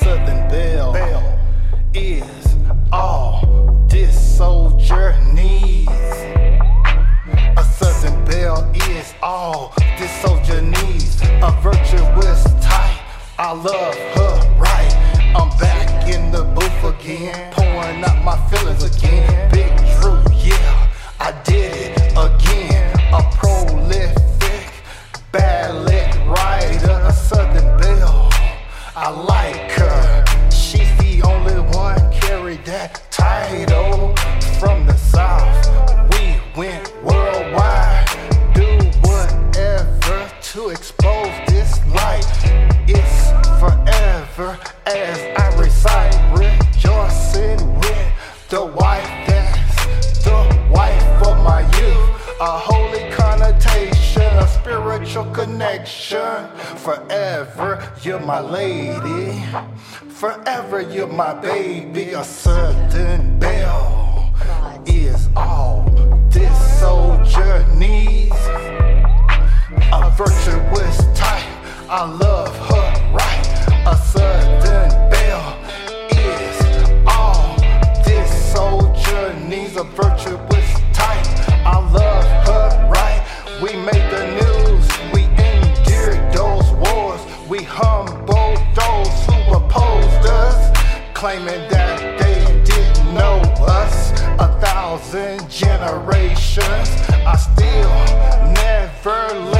Southern Belle, Belle is all this soldier needs. A Southern Belle is all this soldier needs. A virtuous type. I love her. To expose this light. It's forever as I recite, rejoicing with the wife that's the wife of my youth. A holy connotation, a spiritual connection. Forever, you're my lady. Forever, you're my baby. A Southern I love her right. A Southern Belle is all this soldier needs. A virtuous type, I love her right. We made the news, we endured those wars, we humbled those who opposed us, claiming that they didn't know us. A thousand generations, I still never let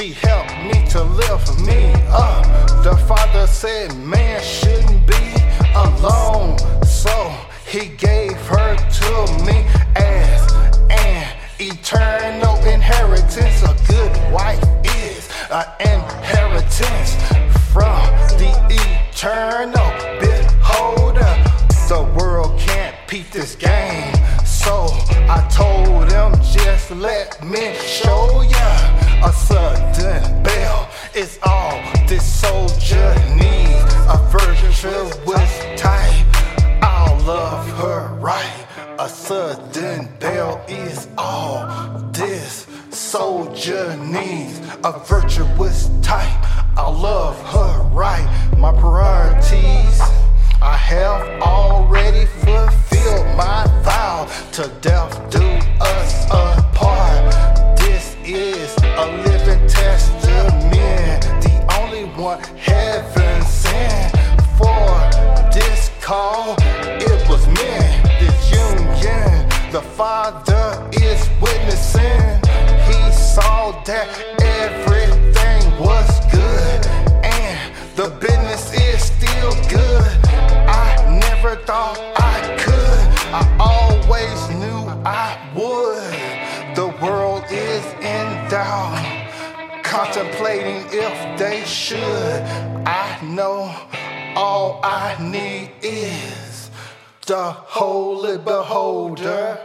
She helped me to lift me up. The father said man shouldn't be alone. So he gave her to me as an eternal inheritance. A good wife is an inheritance from the eternal beholder. The world can't beat this game. So I told him, just let me show ya. A is all this soldier needs. A virtuous type, I'll love her right. My priorities. I have already fulfilled my vow to death do us apart. This is a living testament, the only one The Father is witnessing. He saw that everything was good, and the business is still good. I never thought I could. I always knew I would. The world is in doubt, contemplating if they should. I know all I need is the holy beholder.